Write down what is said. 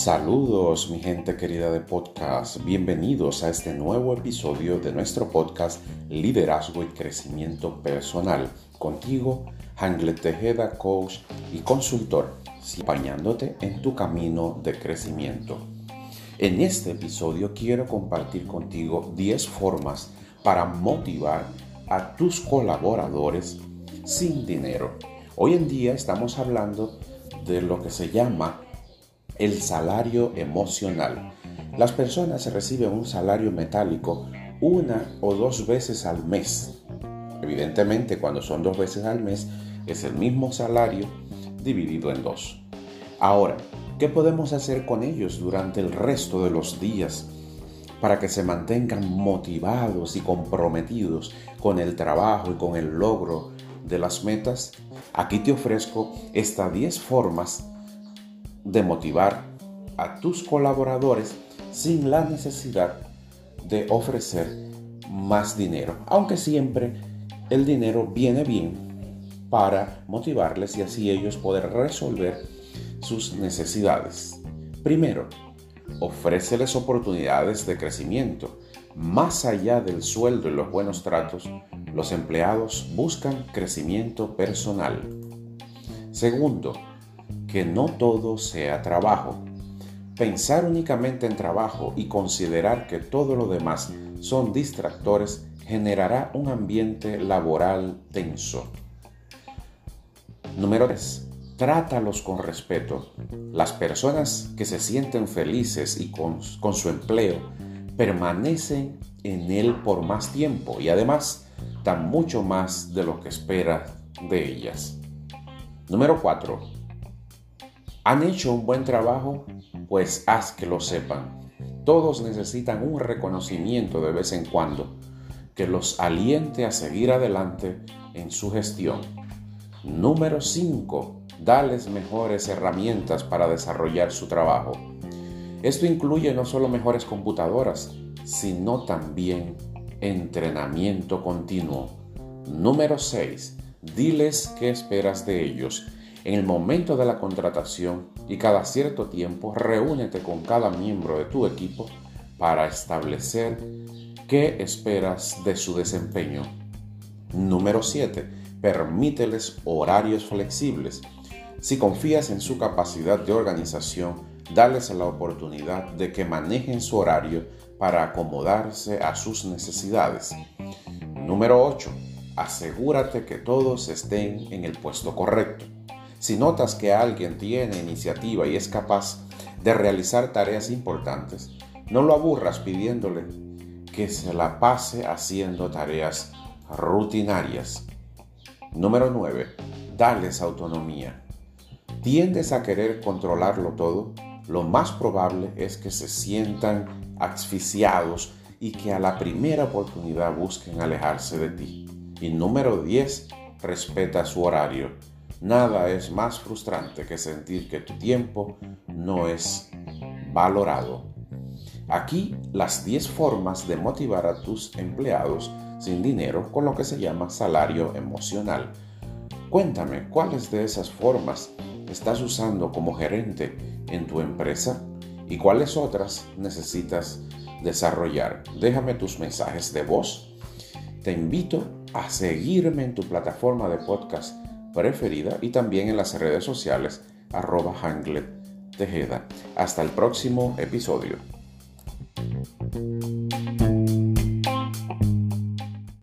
Saludos mi gente querida de podcast, bienvenidos a este nuevo episodio de nuestro podcast Liderazgo y Crecimiento Personal. Contigo, Hanglet Tejeda, coach y consultor, acompañándote en tu camino de crecimiento. En este episodio quiero compartir contigo 10 formas para motivar a tus colaboradores sin dinero. Hoy en día estamos hablando de lo que se llama el salario emocional. Las personas reciben un salario metálico una o dos veces al mes. Evidentemente, cuando son dos veces al mes, es el mismo salario dividido en dos. Ahora, ¿qué podemos hacer con ellos durante el resto de los días para que se mantengan motivados y comprometidos con el trabajo y con el logro de las metas? Aquí te ofrezco estas 10 formas de motivar a tus colaboradores sin la necesidad de ofrecer más dinero, aunque siempre el dinero viene bien para motivarles y así ellos poder resolver sus necesidades. Primero, ofréceles oportunidades de crecimiento. Más allá del sueldo y los buenos tratos, los empleados buscan crecimiento personal. Segundo, que no todo sea trabajo. Pensar únicamente en trabajo y considerar que todo lo demás son distractores generará un ambiente laboral tenso. Número 3. Trátalos con respeto. Las personas que se sienten felices y con, con, su empleo permanecen en él por más tiempo y además dan mucho más de lo que espera de ellas. Número 4 ¿Han hecho un buen trabajo? Pues haz que lo sepan. Todos necesitan un reconocimiento de vez en cuando que los aliente a seguir adelante en su gestión. Número 5. Dales mejores herramientas para desarrollar su trabajo. Esto incluye no solo mejores computadoras, sino también entrenamiento continuo. Número 6. Diles qué esperas de ellos en el momento de la contratación y cada cierto tiempo reúnete con cada miembro de tu equipo para establecer qué esperas de su desempeño. Número 7. Permíteles horarios flexibles. Si confías en su capacidad de organización, dales la oportunidad de que manejen su horario para acomodarse a sus necesidades. Número 8. Asegúrate que todos estén en el puesto correcto. Si notas que alguien tiene iniciativa y es capaz de realizar tareas importantes, no lo aburras pidiéndole que se la pase haciendo tareas rutinarias. Número 9. Dales autonomía. ¿Tiendes a querer controlarlo todo? Lo más probable es que se sientan asfixiados y que a la primera oportunidad busquen alejarse de ti. Y número 10. Respeta su horario Nada es más frustrante que sentir que tu tiempo no es valorado. Aquí las 10 formas de motivar a tus empleados sin dinero con lo que se llama salario emocional. Cuéntame cuáles de esas formas estás usando como gerente en tu empresa y cuáles otras necesitas desarrollar. Déjame tus mensajes de voz. Te invito a seguirme en tu plataforma de podcast preferida y también en las redes sociales arroba Hanglet Tejeda. Hasta el próximo episodio.